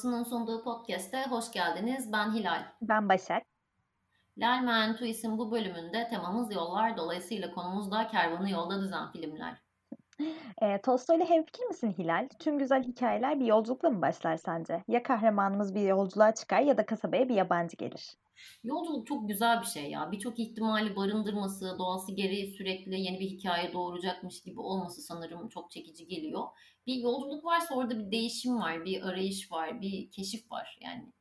Odası'nın sunduğu podcast'e hoş geldiniz. Ben Hilal. Ben Başak. Lalmen Tuis'in bu bölümünde temamız yollar. Dolayısıyla konumuz da kervanı yolda düzen filmler. E, Tolstoy'la hemfikir misin Hilal? Tüm güzel hikayeler bir yolculukla mı başlar sence? Ya kahramanımız bir yolculuğa çıkar ya da kasabaya bir yabancı gelir. Yolculuk çok güzel bir şey ya. Birçok ihtimali barındırması, doğası gereği sürekli yeni bir hikaye doğuracakmış gibi olması sanırım çok çekici geliyor. Bir yolculuk varsa orada bir değişim var, bir arayış var, bir keşif var yani.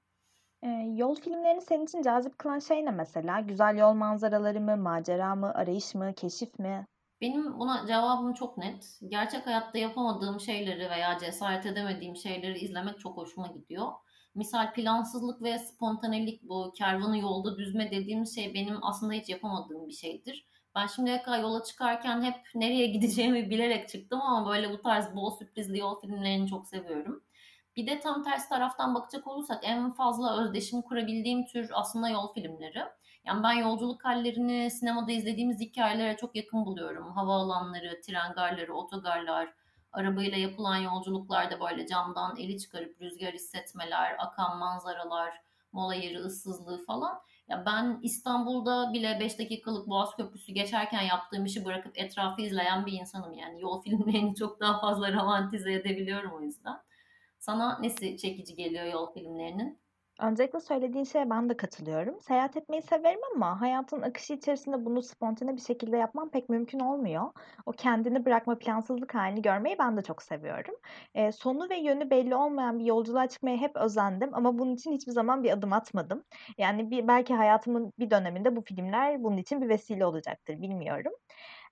E, yol filmlerini senin için cazip kılan şey ne mesela? Güzel yol manzaraları mı, macera mı, arayış mı, keşif mi? Benim buna cevabım çok net. Gerçek hayatta yapamadığım şeyleri veya cesaret edemediğim şeyleri izlemek çok hoşuma gidiyor. Misal plansızlık ve spontanelik bu kervanı yolda düzme dediğim şey benim aslında hiç yapamadığım bir şeydir. Ben şimdiye kadar yola çıkarken hep nereye gideceğimi bilerek çıktım ama böyle bu tarz bol sürprizli yol filmlerini çok seviyorum. Bir de tam ters taraftan bakacak olursak en fazla özdeşim kurabildiğim tür aslında yol filmleri. Yani ben yolculuk hallerini sinemada izlediğimiz hikayelere çok yakın buluyorum. Havaalanları, tren garları, otogarlar, arabayla yapılan yolculuklarda böyle camdan eli çıkarıp rüzgar hissetmeler, akan manzaralar, mola yeri ıssızlığı falan. Ya ben İstanbul'da bile 5 dakikalık Boğaz Köprüsü geçerken yaptığım işi bırakıp etrafı izleyen bir insanım yani. Yol filmlerini çok daha fazla romantize edebiliyorum o yüzden. Sana nesi çekici geliyor yol filmlerinin? Öncelikle söylediğin şeye ben de katılıyorum. Seyahat etmeyi severim ama hayatın akışı içerisinde bunu spontane bir şekilde yapmam pek mümkün olmuyor. O kendini bırakma plansızlık halini görmeyi ben de çok seviyorum. E, sonu ve yönü belli olmayan bir yolculuğa çıkmaya hep özendim ama bunun için hiçbir zaman bir adım atmadım. Yani bir, belki hayatımın bir döneminde bu filmler bunun için bir vesile olacaktır bilmiyorum.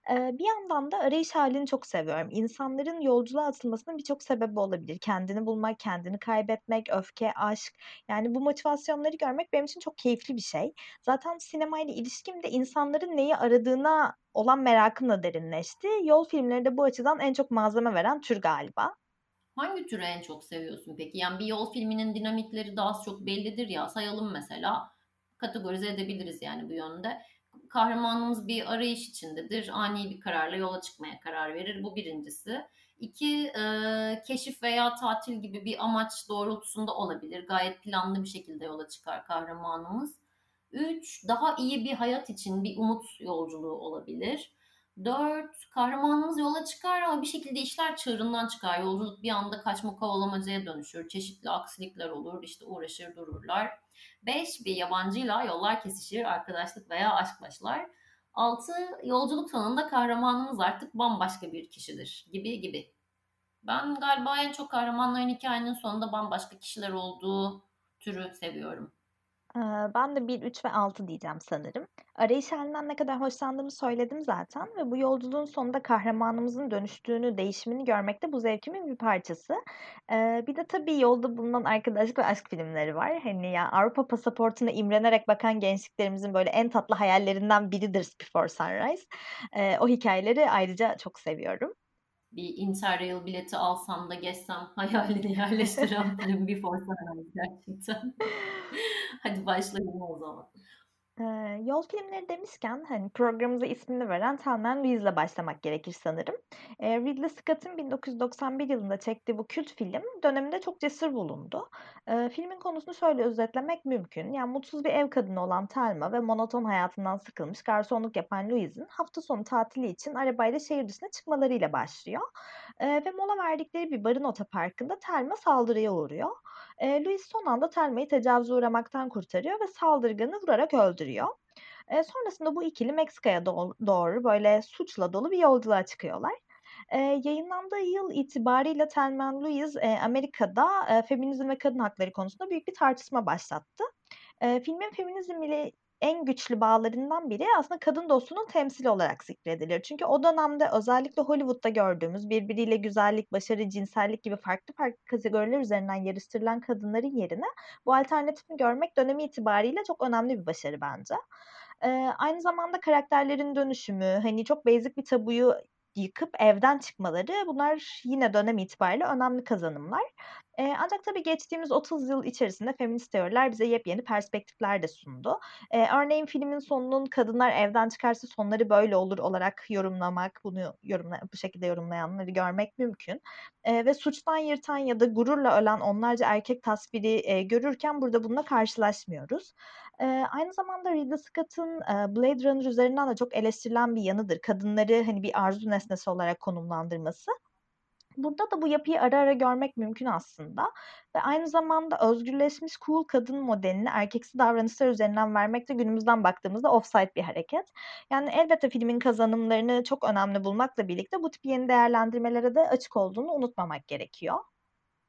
Bir yandan da arayış halini çok seviyorum. İnsanların yolculuğa atılmasının birçok sebebi olabilir. Kendini bulmak, kendini kaybetmek, öfke, aşk. Yani bu motivasyonları görmek benim için çok keyifli bir şey. Zaten sinemayla ilişkim de insanların neyi aradığına olan merakımla derinleşti. Yol filmleri de bu açıdan en çok malzeme veren tür galiba. Hangi türü en çok seviyorsun peki? Yani bir yol filminin dinamikleri daha az çok bellidir ya. Sayalım mesela. Kategorize edebiliriz yani bu yönde kahramanımız bir arayış içindedir. Ani bir kararla yola çıkmaya karar verir. Bu birincisi. İki, e, keşif veya tatil gibi bir amaç doğrultusunda olabilir. Gayet planlı bir şekilde yola çıkar kahramanımız. Üç, daha iyi bir hayat için bir umut yolculuğu olabilir. Dört, kahramanımız yola çıkar ama bir şekilde işler çığırından çıkar. Yolculuk bir anda kaçma kovalamacaya dönüşür. Çeşitli aksilikler olur, işte uğraşır dururlar. 5 bir yabancıyla yollar kesişir, arkadaşlık veya aşk başlar. 6 yolculuk sonunda kahramanımız artık bambaşka bir kişidir gibi gibi. Ben galiba en çok kahramanların hikayenin sonunda bambaşka kişiler olduğu türü seviyorum. Ben de 1, 3 ve 6 diyeceğim sanırım. Arayış halinden ne kadar hoşlandığımı söyledim zaten ve bu yolculuğun sonunda kahramanımızın dönüştüğünü, değişimini görmek de bu zevkimin bir parçası. bir de tabii yolda bulunan arkadaşlık ve aşk filmleri var. Hani ya Avrupa pasaportuna imrenerek bakan gençliklerimizin böyle en tatlı hayallerinden biridir Before Sunrise. o hikayeleri ayrıca çok seviyorum bir Interrail bileti alsam da geçsem hayalini yerleştiren film Before Sunrise gerçekten. Hadi başlayalım o zaman. Yol filmleri demişken, hani, programımıza ismini veren Thelma and Louise'le başlamak gerekir sanırım. Eee, Ridley Scott'ın 1991 yılında çektiği bu kült film döneminde çok cesur bulundu. Eee, filmin konusunu şöyle özetlemek mümkün. Yani mutsuz bir ev kadını olan Thelma ve monoton hayatından sıkılmış garsonluk yapan Louise'in hafta sonu tatili için arabayla şehir dışına çıkmalarıyla başlıyor. Eee, ve mola verdikleri bir barın otoparkında Thelma saldırıya uğruyor. Eee, Louis son anda Thelma'yı tecavüze uğramaktan kurtarıyor ve saldırganı vurarak öldürüyor. Eee, sonrasında bu ikili Meksika'ya doğ doğru böyle suçla dolu bir yolculuğa çıkıyorlar. Eee, yayınlandığı yıl itibariyle Thelma Louise, eee, Amerika'da, eee, feminizm ve kadın hakları konusunda büyük bir tartışma başlattı. Eee, filmin feminizm ile en güçlü bağlarından biri aslında kadın dostluğunun temsili olarak zikredilir. Çünkü o dönemde özellikle Hollywood'da gördüğümüz birbiriyle güzellik, başarı, cinsellik gibi farklı farklı kategoriler üzerinden yarıştırılan kadınların yerine bu alternatifini görmek dönemi itibariyle çok önemli bir başarı bence. Eee, aynı zamanda karakterlerin dönüşümü, hani çok basic bir tabuyu yıkıp evden çıkmaları bunlar yine dönem itibariyle önemli kazanımlar. Eee, ancak tabii geçtiğimiz 30 yıl içerisinde feminist teoriler bize yepyeni perspektifler de sundu. Eee, örneğin filmin sonunun kadınlar evden çıkarsa sonları böyle olur olarak yorumlamak, bunu yorumla bu şekilde yorumlayanları görmek mümkün. Eee, ve suçtan yırtan ya da gururla ölen onlarca erkek tasviri, eee, görürken burada bununla karşılaşmıyoruz. Eee, aynı zamanda Ridley Scott'ın, eee, Blade Runner üzerinden de çok eleştirilen bir yanıdır. Kadınları, hani, bir arzu nesnesi olarak konumlandırması. Burada da bu yapıyı ara ara görmek mümkün aslında ve aynı zamanda özgürleşmiş cool kadın modelini erkeksi davranışlar üzerinden vermek de günümüzden baktığımızda offside bir hareket. Yani elbette filmin kazanımlarını çok önemli bulmakla birlikte bu tip yeni değerlendirmelere de açık olduğunu unutmamak gerekiyor.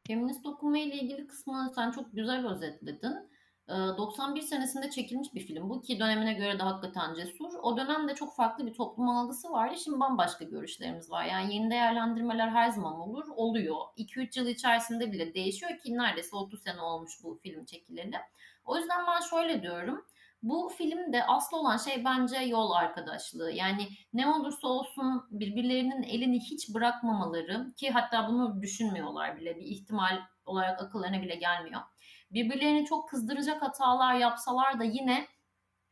Feminist okuma ile ilgili kısmını sen çok güzel özetledin. 91 senesinde çekilmiş bir film bu ki dönemine göre de hakikaten cesur. O dönemde çok farklı bir toplum algısı vardı. Şimdi bambaşka görüşlerimiz var. Yani yeni değerlendirmeler her zaman olur. Oluyor. 2-3 yıl içerisinde bile değişiyor ki neredeyse 30 sene olmuş bu film çekileli. O yüzden ben şöyle diyorum. Bu filmde asıl olan şey bence yol arkadaşlığı. Yani ne olursa olsun birbirlerinin elini hiç bırakmamaları ki hatta bunu düşünmüyorlar bile bir ihtimal olarak akıllarına bile gelmiyor birbirlerini çok kızdıracak hatalar yapsalar da yine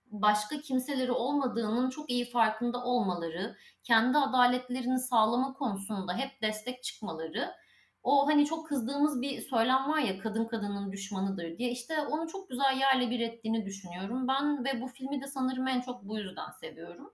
başka kimseleri olmadığının çok iyi farkında olmaları, kendi adaletlerini sağlama konusunda hep destek çıkmaları, o hani çok kızdığımız bir söylem var ya kadın kadının düşmanıdır diye işte onu çok güzel yerle bir ettiğini düşünüyorum ben ve bu filmi de sanırım en çok bu yüzden seviyorum.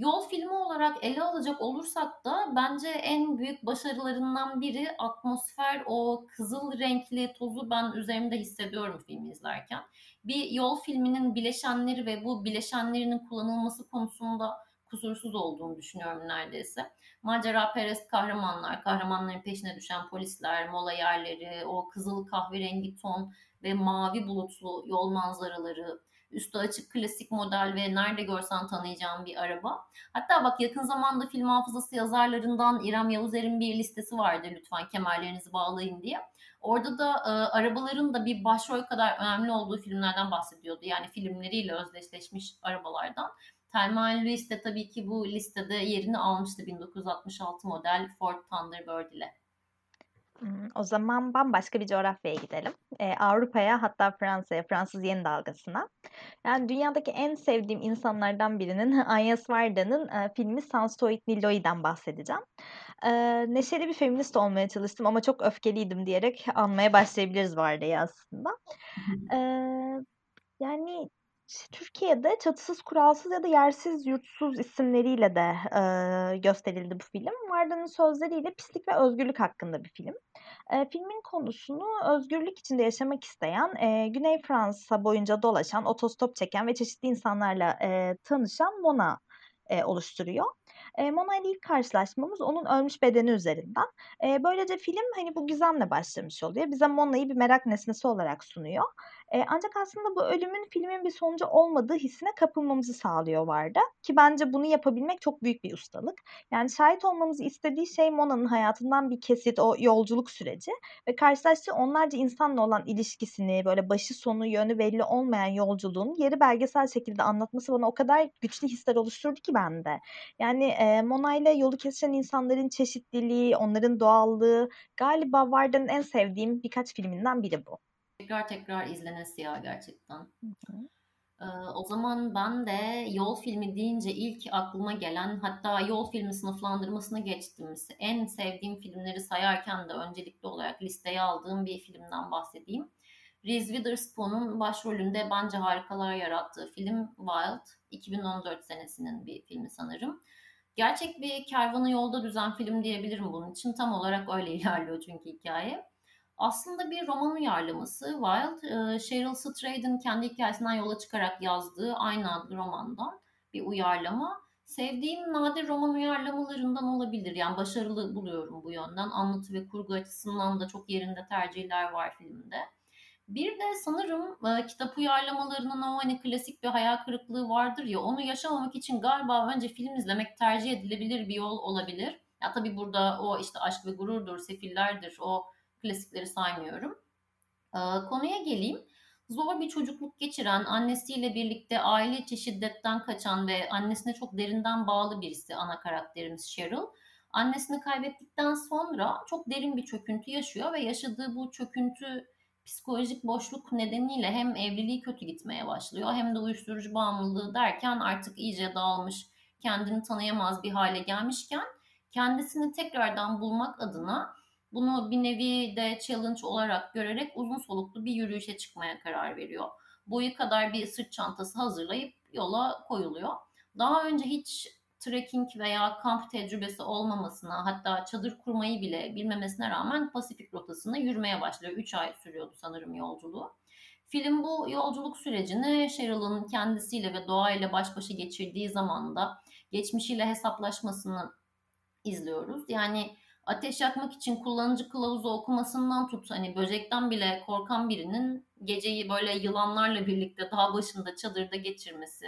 Yol filmi olarak ele alacak olursak da bence en büyük başarılarından biri atmosfer, o kızıl renkli tozu ben üzerimde hissediyorum filmi izlerken. Bir yol filminin bileşenleri ve bu bileşenlerinin kullanılması konusunda kusursuz olduğunu düşünüyorum neredeyse. Macera perest kahramanlar, kahramanların peşine düşen polisler, mola yerleri, o kızıl kahverengi ton ve mavi bulutlu yol manzaraları, Üstü açık klasik model ve nerede görsen tanıyacağım bir araba. Hatta bak yakın zamanda film hafızası yazarlarından İrem Yavuzer'in bir listesi vardı lütfen kemerlerinizi bağlayın diye. Orada da e, arabaların da bir başrol kadar önemli olduğu filmlerden bahsediyordu. Yani filmleriyle özdeşleşmiş arabalardan. Thelma Lewis de tabii ki bu listede yerini almıştı 1966 model Ford Thunderbird ile. O zaman bambaşka bir coğrafyaya gidelim. Eee, Avrupa'ya hatta Fransa'ya, Fransız Yeni Dalgası'na. Yani dünyadaki en sevdiğim insanlardan birinin Agnes Varda'nın eee, filmi Sansoit Niloi'den bahsedeceğim. Eee, neşeli bir feminist olmaya çalıştım ama çok öfkeliydim diyerek anmaya başlayabiliriz Varda'yı aslında. Eee, yani Türkiye'de çatısız, kuralsız ya da yersiz, yurtsuz isimleriyle de eee, gösterildi bu film. Varda'nın sözleriyle pislik ve özgürlük hakkında bir film. Eee, filmin konusunu özgürlük içinde yaşamak isteyen, eee, Güney Fransa boyunca dolaşan, otostop çeken ve çeşitli insanlarla eee, tanışan Mona eee, oluşturuyor. Eee, Mona ile ilk karşılaşmamız onun ölmüş bedeni üzerinden. Eee, böylece film hani bu gizemle başlamış oluyor. Bize Mona'yı bir merak nesnesi olarak sunuyor. Ancak aslında bu ölümün filmin bir sonucu olmadığı hissine kapılmamızı sağlıyor Varda ki bence bunu yapabilmek çok büyük bir ustalık. Yani şahit olmamızı istediği şey Mona'nın hayatından bir kesit, o yolculuk süreci ve karşılaştığı onlarca insanla olan ilişkisini, böyle başı sonu yönü belli olmayan yolculuğunu yeri belgesel şekilde anlatması bana o kadar güçlü hisler oluşturdu ki bende. Yani eee, Mona ile yolu kesişen insanların çeşitliliği, onların doğallığı galiba Varda'nın en sevdiğim birkaç filminden biri bu tekrar tekrar izlenesi ya gerçekten. Ee, o zaman ben de yol filmi deyince ilk aklıma gelen hatta yol filmi sınıflandırmasına geçtiğimiz en sevdiğim filmleri sayarken de öncelikli olarak listeye aldığım bir filmden bahsedeyim. Reese Witherspoon'un başrolünde bence harikalar yarattığı film Wild 2014 senesinin bir filmi sanırım. Gerçek bir kervanı yolda düzen film diyebilirim bunun için. Tam olarak öyle ilerliyor çünkü hikaye aslında bir roman uyarlaması. Wild, e, Cheryl Stratton kendi hikayesinden yola çıkarak yazdığı aynı adlı romandan bir uyarlama. Sevdiğim nadir roman uyarlamalarından olabilir. Yani başarılı buluyorum bu yönden. Anlatı ve kurgu açısından da çok yerinde tercihler var filmde. Bir de sanırım e, kitap uyarlamalarının o hani klasik bir hayal kırıklığı vardır ya onu yaşamamak için galiba önce film izlemek tercih edilebilir bir yol olabilir. Ya tabii burada o işte aşk ve gururdur, sefillerdir, o klasikleri saymıyorum. Ee, konuya geleyim. Zor bir çocukluk geçiren, annesiyle birlikte aile içi şiddetten kaçan ve annesine çok derinden bağlı birisi ana karakterimiz Cheryl. Annesini kaybettikten sonra çok derin bir çöküntü yaşıyor ve yaşadığı bu çöküntü psikolojik boşluk nedeniyle hem evliliği kötü gitmeye başlıyor hem de uyuşturucu bağımlılığı derken artık iyice dağılmış, kendini tanıyamaz bir hale gelmişken kendisini tekrardan bulmak adına bunu bir nevi de challenge olarak görerek uzun soluklu bir yürüyüşe çıkmaya karar veriyor. Boyu kadar bir sırt çantası hazırlayıp yola koyuluyor. Daha önce hiç trekking veya kamp tecrübesi olmamasına hatta çadır kurmayı bile bilmemesine rağmen Pasifik rotasını yürümeye başlıyor. 3 ay sürüyordu sanırım yolculuğu. Film bu yolculuk sürecini Cheryl'ın kendisiyle ve doğayla baş başa geçirdiği zamanda geçmişiyle hesaplaşmasını izliyoruz. Yani ateş yakmak için kullanıcı kılavuzu okumasından tut hani böcekten bile korkan birinin geceyi böyle yılanlarla birlikte dağ başında çadırda geçirmesi,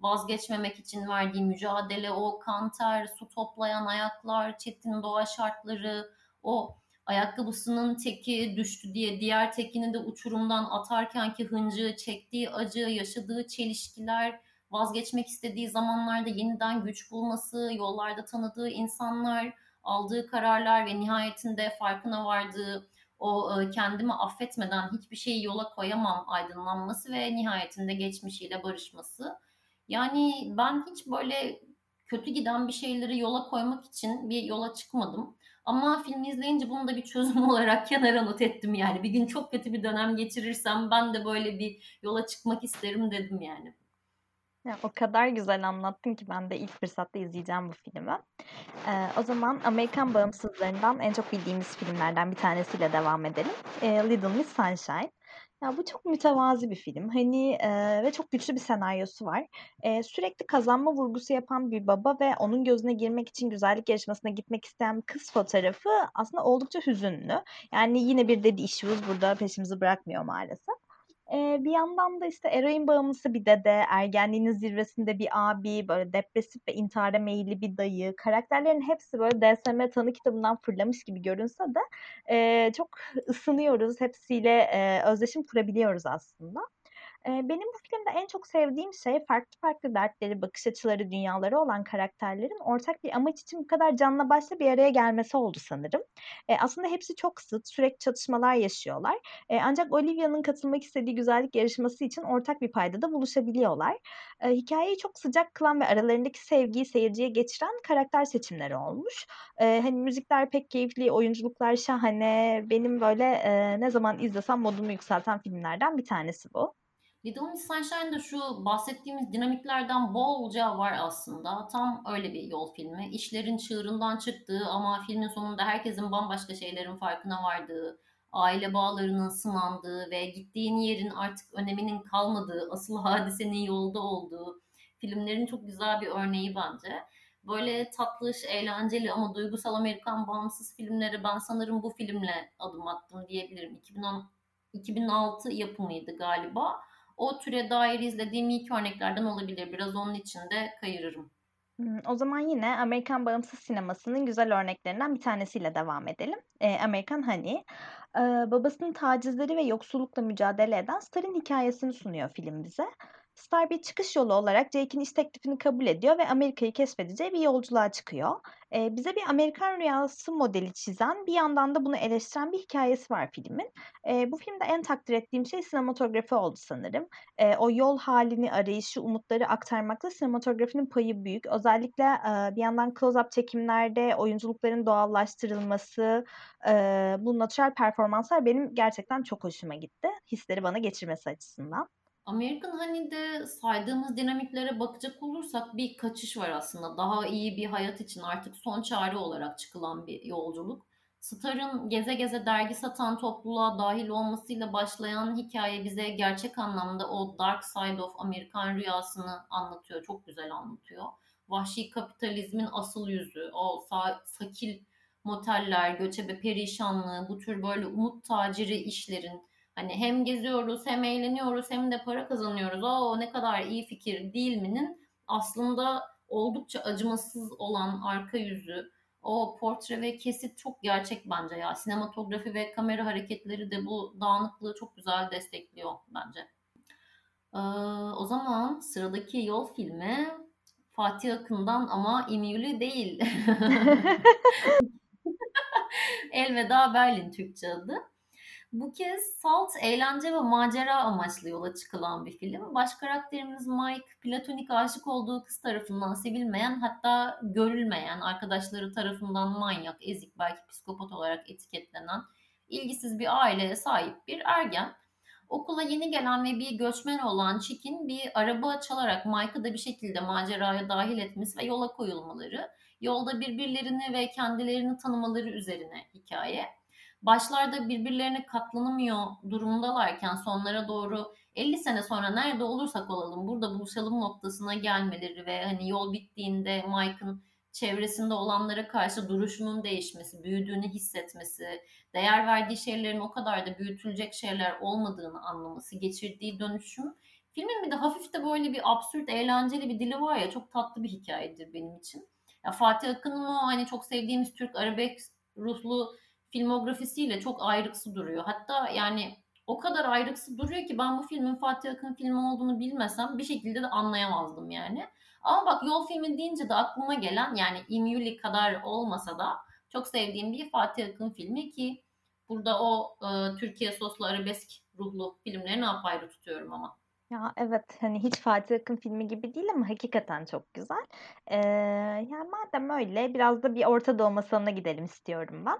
vazgeçmemek için verdiği mücadele, o kanter, su toplayan ayaklar, çetin doğa şartları, o ayakkabısının teki düştü diye diğer tekini de uçurumdan atarkenki hıncı, çektiği acı, yaşadığı çelişkiler, vazgeçmek istediği zamanlarda yeniden güç bulması, yollarda tanıdığı insanlar, aldığı kararlar ve nihayetinde farkına vardığı o e, kendimi affetmeden hiçbir şeyi yola koyamam aydınlanması ve nihayetinde geçmişiyle barışması. Yani ben hiç böyle kötü giden bir şeyleri yola koymak için bir yola çıkmadım. Ama filmi izleyince bunu da bir çözüm olarak kenara not ettim yani. Bir gün çok kötü bir dönem geçirirsem ben de böyle bir yola çıkmak isterim dedim yani. O kadar güzel anlattın ki ben de ilk fırsatta izleyeceğim bu filmi. Ee, o zaman Amerikan bağımsızlarından en çok bildiğimiz filmlerden bir tanesiyle devam edelim. Ee, Little Miss Sunshine. Ya bu çok mütevazi bir film. Hani e, ve çok güçlü bir senaryosu var. E, sürekli kazanma vurgusu yapan bir baba ve onun gözüne girmek için güzellik yarışmasına gitmek isteyen kız fotoğrafı aslında oldukça hüzünlü. Yani yine bir dedi işimiz burada peşimizi bırakmıyor maalesef. Ee, bir yandan da işte eroin bağımlısı bir dede, ergenliğinin zirvesinde bir abi, böyle depresif ve intihara meyilli bir dayı. Karakterlerin hepsi böyle DSM tanı kitabından fırlamış gibi görünse de e, çok ısınıyoruz. Hepsiyle e, özdeşim kurabiliyoruz aslında. Benim bu filmde en çok sevdiğim şey farklı farklı dertleri, bakış açıları, dünyaları olan karakterlerin ortak bir amaç için bu kadar canla başla bir araya gelmesi oldu sanırım. aslında hepsi çok sıt, sürekli çatışmalar yaşıyorlar. ancak Olivia'nın katılmak istediği güzellik yarışması için ortak bir paydada buluşabiliyorlar. hikayeyi çok sıcak kılan ve aralarındaki sevgiyi seyirciye geçiren karakter seçimleri olmuş. hani müzikler pek keyifli, oyunculuklar şahane. Benim böyle ne zaman izlesem modumu yükselten filmlerden bir tanesi bu. Little Miss Sunshine'da şu bahsettiğimiz dinamiklerden bolca var aslında. Tam öyle bir yol filmi. İşlerin çığırından çıktığı ama filmin sonunda herkesin bambaşka şeylerin farkına vardığı, aile bağlarının sınandığı ve gittiğin yerin artık öneminin kalmadığı, asıl hadisenin yolda olduğu filmlerin çok güzel bir örneği bence. Böyle tatlış, eğlenceli ama duygusal Amerikan bağımsız filmlere ben sanırım bu filmle adım attım diyebilirim. 2010 2006 yapımıydı galiba o türe dair izlediğim ilk örneklerden olabilir. Biraz onun için de kayırırım. O zaman yine Amerikan bağımsız sinemasının güzel örneklerinden bir tanesiyle devam edelim. Ee, American Honey. Ee, babasının tacizleri ve yoksullukla mücadele eden Star'ın hikayesini sunuyor film bize. Star bir çıkış yolu olarak Jake'in iş teklifini kabul ediyor ve Amerika'yı keşfedeceği bir yolculuğa çıkıyor. Ee, bize bir Amerikan rüyası modeli çizen, bir yandan da bunu eleştiren bir hikayesi var filmin. Ee, bu filmde en takdir ettiğim şey sinematografi oldu sanırım. Ee, o yol halini, arayışı, umutları aktarmakta sinematografinin payı büyük. Özellikle e, bir yandan close-up çekimlerde oyunculukların doğallaştırılması, e, bu natural performanslar benim gerçekten çok hoşuma gitti. Hisleri bana geçirmesi açısından. American Honey'de saydığımız dinamiklere bakacak olursak bir kaçış var aslında. Daha iyi bir hayat için artık son çare olarak çıkılan bir yolculuk. Star'ın geze geze dergi satan topluluğa dahil olmasıyla başlayan hikaye bize gerçek anlamda o dark side of Amerikan rüyasını anlatıyor. Çok güzel anlatıyor. Vahşi kapitalizmin asıl yüzü, o sa- sakil moteller, göçebe perişanlığı, bu tür böyle umut taciri işlerin Hani hem geziyoruz hem eğleniyoruz hem de para kazanıyoruz. O ne kadar iyi fikir değil mi'nin aslında oldukça acımasız olan arka yüzü, o portre ve kesit çok gerçek bence ya. Sinematografi ve kamera hareketleri de bu dağınıklığı çok güzel destekliyor bence. Ee, o zaman sıradaki yol filmi Fatih Akın'dan ama İmyülü değil. Elveda Berlin Türkçe adı. Bu kez salt, eğlence ve macera amaçlı yola çıkılan bir film. Baş karakterimiz Mike, platonik aşık olduğu kız tarafından sevilmeyen hatta görülmeyen, arkadaşları tarafından manyak, ezik, belki psikopat olarak etiketlenen, ilgisiz bir aileye sahip bir ergen. Okula yeni gelen ve bir göçmen olan Chick'in bir araba çalarak Mike'ı da bir şekilde maceraya dahil etmesi ve yola koyulmaları, yolda birbirlerini ve kendilerini tanımaları üzerine hikaye başlarda birbirlerine katlanamıyor durumdalarken sonlara doğru 50 sene sonra nerede olursak olalım burada buluşalım noktasına gelmeleri ve hani yol bittiğinde Mike'ın çevresinde olanlara karşı duruşunun değişmesi, büyüdüğünü hissetmesi, değer verdiği şeylerin o kadar da büyütülecek şeyler olmadığını anlaması, geçirdiği dönüşüm. Filmin bir de hafif de böyle bir absürt, eğlenceli bir dili var ya çok tatlı bir hikayedir benim için. Ya Fatih Akın'ın o hani çok sevdiğimiz Türk arabesk ruhlu filmografisiyle çok ayrıksı duruyor. Hatta yani o kadar ayrıksı duruyor ki ben bu filmin Fatih Akın filmi olduğunu bilmesem bir şekilde de anlayamazdım yani. Ama bak yol filmi deyince de aklıma gelen yani İmyuli kadar olmasa da çok sevdiğim bir Fatih Akın filmi ki burada o e, Türkiye soslu arabesk ruhlu filmlerini apayrı tutuyorum ama. Ya, evet, hani, hiç Fatih Akın filmi gibi değil ama hakikaten çok güzel. Eee, yani, madem öyle biraz da bir Orta Doğu masalına gidelim istiyorum ben.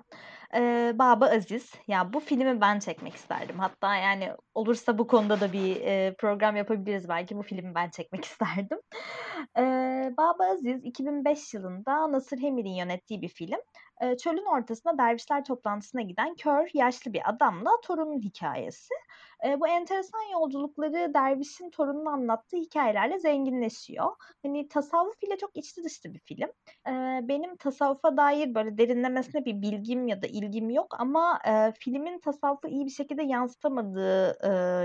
Eee, Baba Aziz. Ya, bu filmi ben çekmek isterdim. Hatta, yani, olursa bu konuda da bir, eee, program yapabiliriz belki. Bu filmi ben çekmek isterdim. Eee, Baba Aziz 2005 yılında Nasır Hemir'in yönettiği bir film. Çölün ortasında dervişler toplantısına giden kör, yaşlı bir adamla torunun hikayesi. Bu enteresan yolculukları dervişin torununa anlattığı hikayelerle zenginleşiyor. Hani tasavvuf ile çok içli dışlı bir film. Benim tasavvufa dair böyle derinlemesine bir bilgim ya da ilgim yok ama filmin tasavvufu iyi bir şekilde yansıtamadığı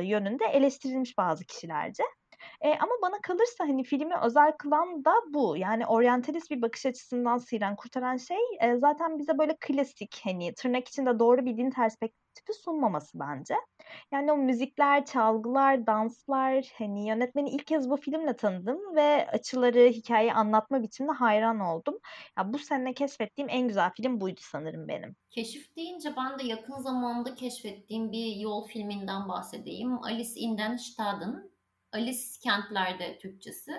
yönünde eleştirilmiş bazı kişilerce. Eee, ama bana kalırsa, hani, filmi özel kılan da bu. Yani oryantalist bir bakış açısından sıyıran, kurtaran şey, eee, zaten bize böyle klasik, hani, tırnak içinde doğru bir din perspektifi sunmaması bence. Yani o müzikler, çalgılar, danslar, hani, yönetmeni ilk kez bu filmle tanıdım ve açıları, hikayeyi anlatma biçimine hayran oldum. Ya, bu sene keşfettiğim en güzel film buydu sanırım benim. Keşif deyince ben de yakın zamanda keşfettiğim bir yol filminden bahsedeyim. Alice in den Staden. Alice Kentlerde Türkçesi.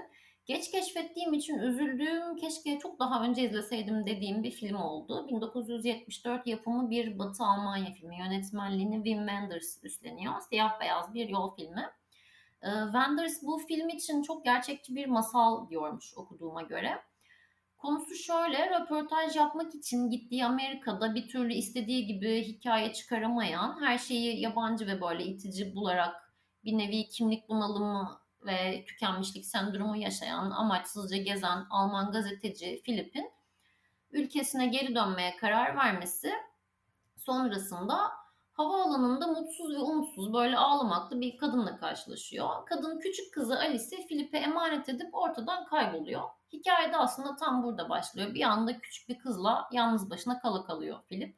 Geç keşfettiğim için üzüldüğüm, keşke çok daha önce izleseydim dediğim bir film oldu. 1974 yapımı bir Batı Almanya filmi. Yönetmenliğini Wim Wenders üstleniyor. Siyah beyaz bir yol filmi. Ee, Wenders bu film için çok gerçekçi bir masal diyormuş okuduğuma göre. Konusu şöyle, röportaj yapmak için gittiği Amerika'da bir türlü istediği gibi hikaye çıkaramayan, her şeyi yabancı ve böyle itici bularak bir nevi kimlik bunalımı ve tükenmişlik sendromu yaşayan, amaçsızca gezen Alman gazeteci Philip'in ülkesine geri dönmeye karar vermesi sonrasında havaalanında mutsuz ve umutsuz böyle ağlamaklı bir kadınla karşılaşıyor. Kadın küçük kızı Alice'i Philip'e emanet edip ortadan kayboluyor. Hikaye de aslında tam burada başlıyor. Bir anda küçük bir kızla yalnız başına kala kalıyor Philip.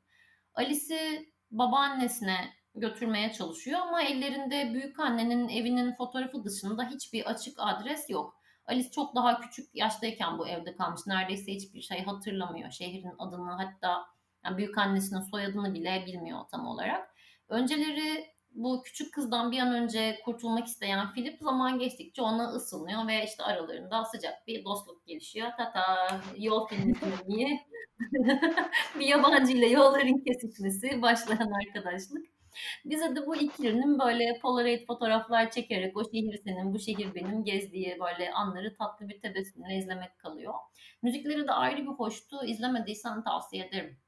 Alice'i babaannesine götürmeye çalışıyor ama ellerinde büyük annenin evinin fotoğrafı dışında hiçbir açık adres yok. Alice çok daha küçük yaştayken bu evde kalmış. Neredeyse hiçbir şey hatırlamıyor. Şehrin adını hatta yani büyük annesinin soyadını bile bilmiyor tam olarak. Önceleri bu küçük kızdan bir an önce kurtulmak isteyen Philip zaman geçtikçe ona ısınıyor ve işte aralarında sıcak bir dostluk gelişiyor. Tata yol filmi bir yabancı ile yolların kesişmesi başlayan arkadaşlık. Bize de bu ikilinin böyle Polaroid fotoğraflar çekerek o şehir senin, bu şehir benim gezdiği böyle anları tatlı bir tebessümle izlemek kalıyor. Müzikleri de ayrı bir hoştu. İzlemediysen tavsiye ederim.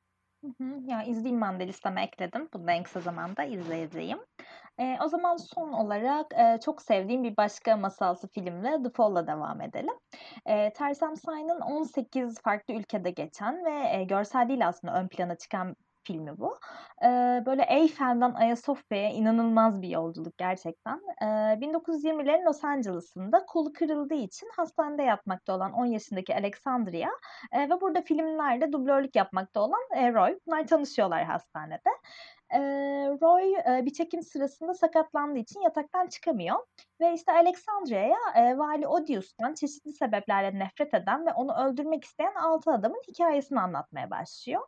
Hı hı. Ya izleyeyim ben de listeme ekledim. Bunu da en kısa zamanda izleyeceğim. Ee, o zaman son olarak e, çok sevdiğim bir başka masalsı filmle The Fall'la devam edelim. E, Tarsem Say'ın 18 farklı ülkede geçen ve e, görsel değil aslında ön plana çıkan filmi bu. Ee, böyle Eyfel'den Ayasofya'ya inanılmaz bir yolculuk gerçekten. Ee, 1920'lerin Los Angeles'ında kolu kırıldığı için hastanede yatmakta olan 10 yaşındaki Alexandria e, ve burada filmlerde dublörlük yapmakta olan e, Roy. Bunlar tanışıyorlar hastanede. Eee, Roy, eee, bir çekim sırasında sakatlandığı için yataktan çıkamıyor ve, işte, Alexandria'ya, eee, Vali Odius'tan çeşitli sebeplerle nefret eden ve onu öldürmek isteyen 6 adamın hikâyesini anlatmaya başlıyor.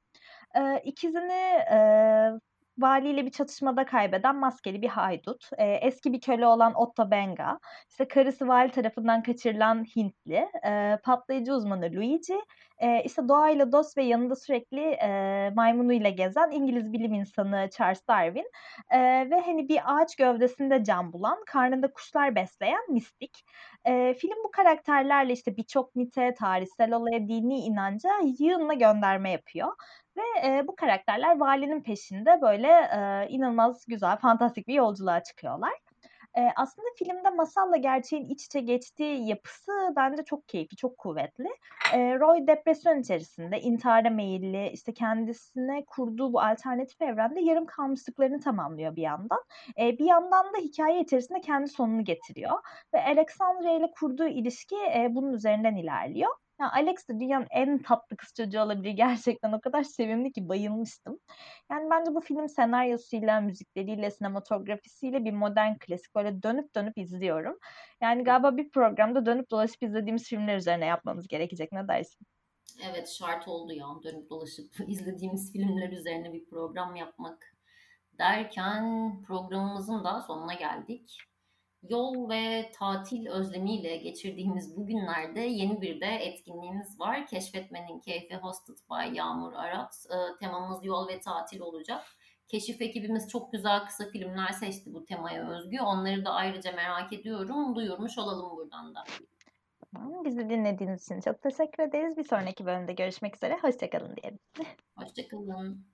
Eee, ikizini, eee, valiyle bir çatışmada kaybeden maskeli bir haydut, eee, eski bir köle olan Otto Benga, işte, karısı vali tarafından kaçırılan Hintli, eee, patlayıcı uzmanı Luigi, eee, işte, doğayla dost ve yanında sürekli, eee, maymunuyla gezen İngiliz bilim insanı Charles Darwin, eee, ve, hani, bir ağaç gövdesinde can bulan, karnında kuşlar besleyen mistik. Eee, film bu karakterlerle, işte, birçok mite, tarihsel olaya, dini inanca yığınla gönderme yapıyor ve, eee, bu karakterler valinin peşinde, böyle, eee, inanılmaz güzel, fantastik bir yolculuğa çıkıyorlar. Eee, aslında filmde masalla gerçeğin iç içe geçtiği yapısı bence çok keyifli, çok kuvvetli. Eee, Roy depresyon içerisinde, intihara meyilli, işte, kendisine kurduğu bu alternatif evrende yarım kalmışlıklarını tamamlıyor bir yandan. Eee, bir yandan da hikâye içerisinde kendi sonunu getiriyor ve Alexandria ile kurduğu ilişki, eee, bunun üzerinden ilerliyor. Ya, Alex de dünyanın en tatlı kız çocuğu olabilir. Gerçekten o kadar sevimli ki bayılmıştım. Yani, bence bu film senaryosuyla, müzikleriyle, sinematografisiyle bir modern klasik. Böyle dönüp dönüp izliyorum. Yani, galiba bir programda dönüp dolaşıp izlediğimiz filmler üzerine yapmamız gerekecek. Ne dersin? Evet, şart oldu ya dönüp dolaşıp izlediğimiz filmler üzerine bir program yapmak derken programımızın da sonuna geldik. Yol ve tatil özlemiyle geçirdiğimiz bugünlerde yeni bir de etkinliğimiz var. Keşfetmenin Keyfi Hosted by Yağmur Arat. Ee, temamız yol ve tatil olacak. Keşif ekibimiz çok güzel kısa filmler seçti bu temaya özgü. Onları da ayrıca merak ediyorum. Duyurmuş olalım buradan da. Tamam, Bizi dinlediğiniz için çok teşekkür ederiz. Bir sonraki bölümde görüşmek üzere. Hoşçakalın diyelim. Hoşçakalın.